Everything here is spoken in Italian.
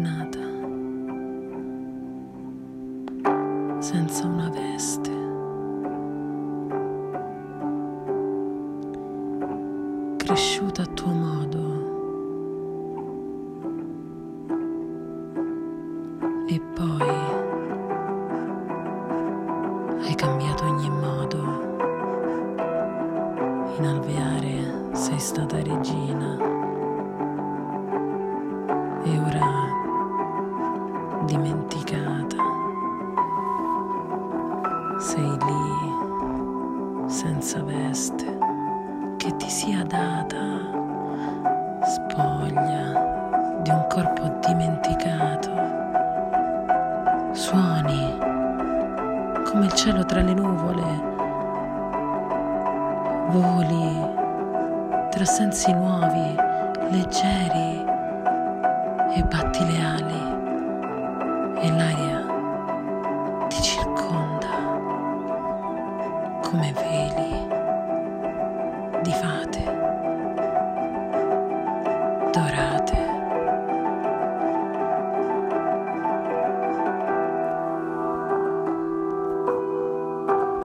camminata senza una veste. Cresciuta a tuo modo. E poi hai cambiato ogni modo. In alveare sei stata regina. Dimenticata. Sei lì senza veste che ti sia data, spoglia di un corpo dimenticato. Suoni come il cielo tra le nuvole, voli tra sensi nuovi, leggeri e batti le ali e l'aria ti circonda come veli.